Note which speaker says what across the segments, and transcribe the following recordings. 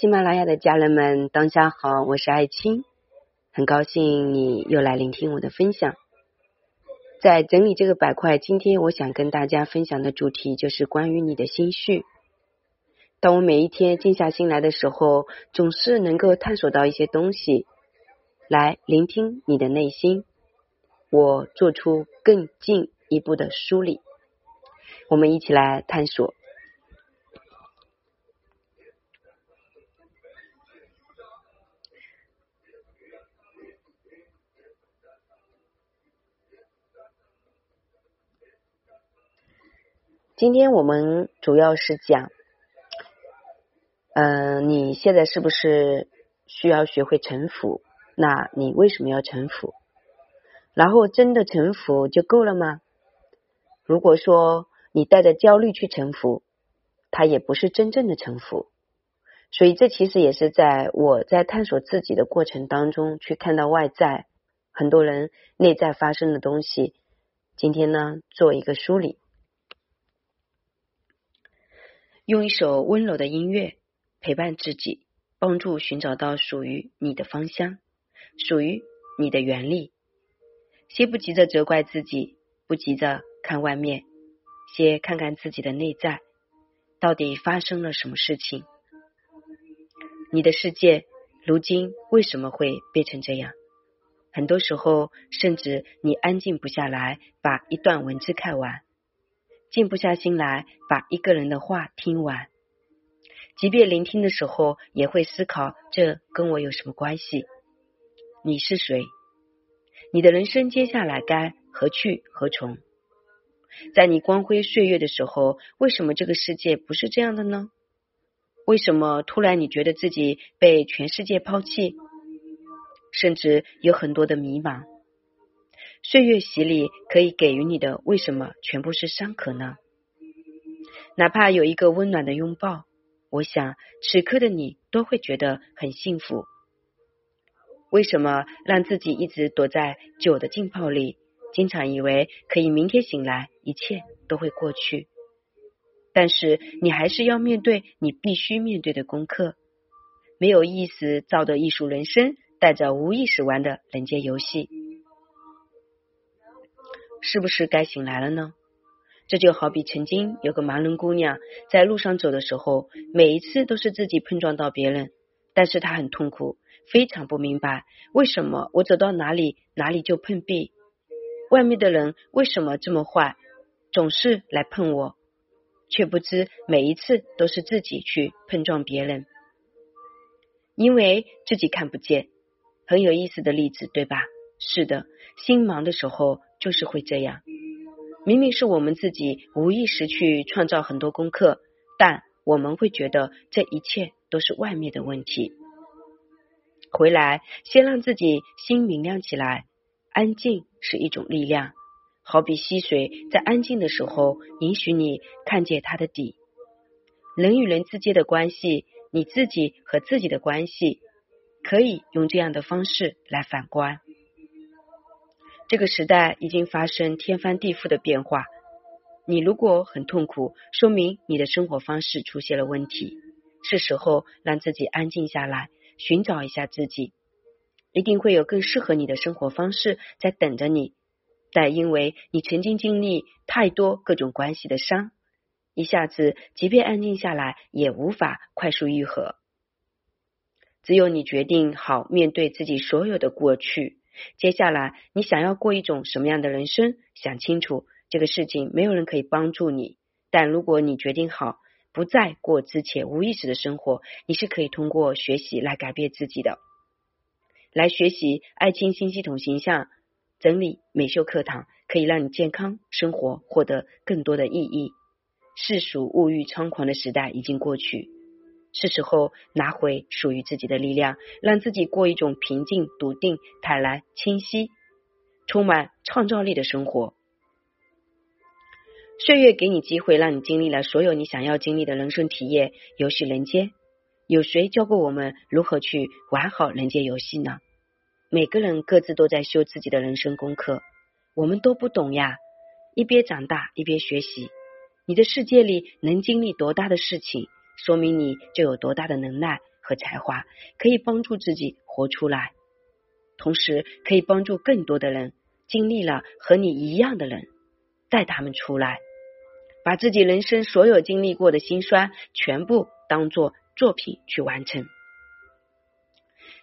Speaker 1: 喜马拉雅的家人们，当下好，我是艾青，很高兴你又来聆听我的分享。在整理这个板块，今天我想跟大家分享的主题就是关于你的心绪。当我每一天静下心来的时候，总是能够探索到一些东西，来聆听你的内心，我做出更进一步的梳理。我们一起来探索。今天我们主要是讲，嗯，你现在是不是需要学会臣服？那你为什么要臣服？然后真的臣服就够了吗？如果说你带着焦虑去臣服，它也不是真正的臣服。所以这其实也是在我在探索自己的过程当中，去看到外在很多人内在发生的东西。今天呢，做一个梳理。用一首温柔的音乐陪伴自己，帮助寻找到属于你的方向，属于你的原力。先不急着责怪自己，不急着看外面，先看看自己的内在，到底发生了什么事情？你的世界如今为什么会变成这样？很多时候，甚至你安静不下来，把一段文字看完。静不下心来把一个人的话听完，即便聆听的时候，也会思考这跟我有什么关系？你是谁？你的人生接下来该何去何从？在你光辉岁月的时候，为什么这个世界不是这样的呢？为什么突然你觉得自己被全世界抛弃，甚至有很多的迷茫？岁月洗礼可以给予你的，为什么全部是伤口呢？哪怕有一个温暖的拥抱，我想此刻的你都会觉得很幸福。为什么让自己一直躲在酒的浸泡里，经常以为可以明天醒来一切都会过去？但是你还是要面对你必须面对的功课。没有意识造的艺术人生，带着无意识玩的人间游戏。是不是该醒来了呢？这就好比曾经有个盲人姑娘在路上走的时候，每一次都是自己碰撞到别人，但是她很痛苦，非常不明白为什么我走到哪里哪里就碰壁，外面的人为什么这么坏，总是来碰我，却不知每一次都是自己去碰撞别人，因为自己看不见。很有意思的例子，对吧？是的，心忙的时候。就是会这样，明明是我们自己无意识去创造很多功课，但我们会觉得这一切都是外面的问题。回来，先让自己心明亮起来。安静是一种力量，好比溪水在安静的时候，允许你看见它的底。人与人之间的关系，你自己和自己的关系，可以用这样的方式来反观。这个时代已经发生天翻地覆的变化。你如果很痛苦，说明你的生活方式出现了问题。是时候让自己安静下来，寻找一下自己，一定会有更适合你的生活方式在等着你。但因为你曾经经历太多各种关系的伤，一下子即便安静下来，也无法快速愈合。只有你决定好面对自己所有的过去。接下来，你想要过一种什么样的人生？想清楚这个事情，没有人可以帮助你。但如果你决定好不再过之前无意识的生活，你是可以通过学习来改变自己的。来学习爱情新系统形象整理美秀课堂，可以让你健康生活获得更多的意义。世俗物欲猖狂的时代已经过去。是时候拿回属于自己的力量，让自己过一种平静、笃定、坦然、清晰、充满创造力的生活。岁月给你机会，让你经历了所有你想要经历的人生体验。游戏人间，有谁教过我们如何去玩好人间游戏呢？每个人各自都在修自己的人生功课，我们都不懂呀。一边长大一边学习，你的世界里能经历多大的事情？说明你就有多大的能耐和才华，可以帮助自己活出来，同时可以帮助更多的人经历了和你一样的人，带他们出来，把自己人生所有经历过的辛酸全部当做作品去完成。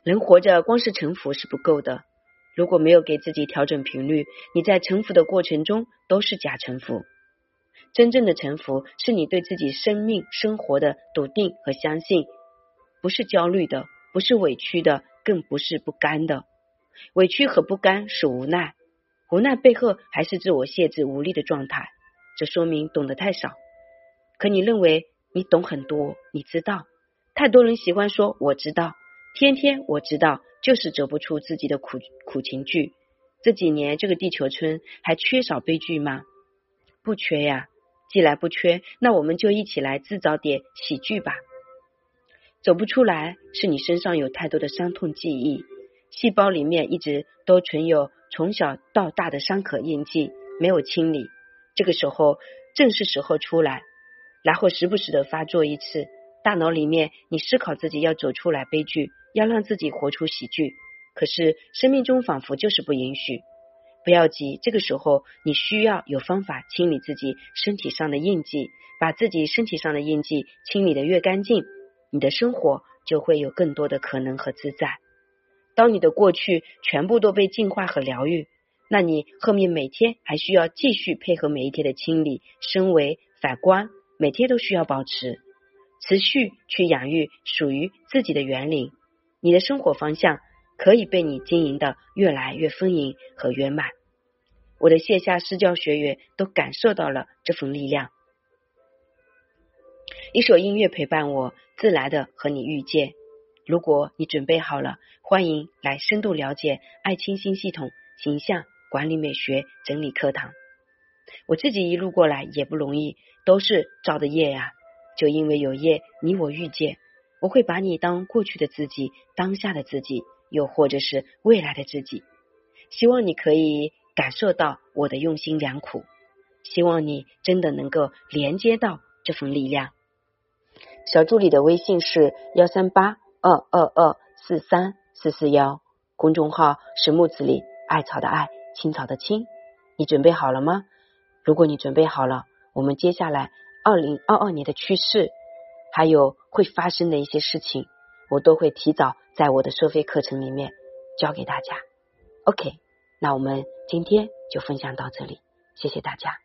Speaker 1: 人活着光是臣服是不够的，如果没有给自己调整频率，你在臣服的过程中都是假臣服。真正的臣服是你对自己生命生活的笃定和相信，不是焦虑的，不是委屈的，更不是不甘的。委屈和不甘是无奈，无奈背后还是自我限制无力的状态，这说明懂得太少。可你认为你懂很多，你知道，太多人喜欢说我知道。天天我知道，就是走不出自己的苦苦情剧。这几年，这个地球村还缺少悲剧吗？不缺呀。既然不缺，那我们就一起来制造点喜剧吧。走不出来，是你身上有太多的伤痛记忆，细胞里面一直都存有从小到大的伤口印记，没有清理。这个时候正是时候出来，然后时不时的发作一次。大脑里面，你思考自己要走出来悲剧。要让自己活出喜剧，可是生命中仿佛就是不允许。不要急，这个时候你需要有方法清理自己身体上的印记，把自己身体上的印记清理的越干净，你的生活就会有更多的可能和自在。当你的过去全部都被净化和疗愈，那你后面每天还需要继续配合每一天的清理、升维、反观，每天都需要保持持续去养育属于自己的园林。你的生活方向可以被你经营的越来越丰盈和圆满。我的线下私教学员都感受到了这份力量。一首音乐陪伴我，自然的和你遇见。如果你准备好了，欢迎来深度了解爱清新系统形象管理美学整理课堂。我自己一路过来也不容易，都是造的业呀。就因为有业，你我遇见。我会把你当过去的自己、当下的自己，又或者是未来的自己。希望你可以感受到我的用心良苦，希望你真的能够连接到这份力量。小助理的微信是幺三八二二二四三四四幺，公众号是木子李艾草的艾，青草的青。你准备好了吗？如果你准备好了，我们接下来二零二二年的趋势。还有会发生的一些事情，我都会提早在我的收费课程里面教给大家。OK，那我们今天就分享到这里，谢谢大家。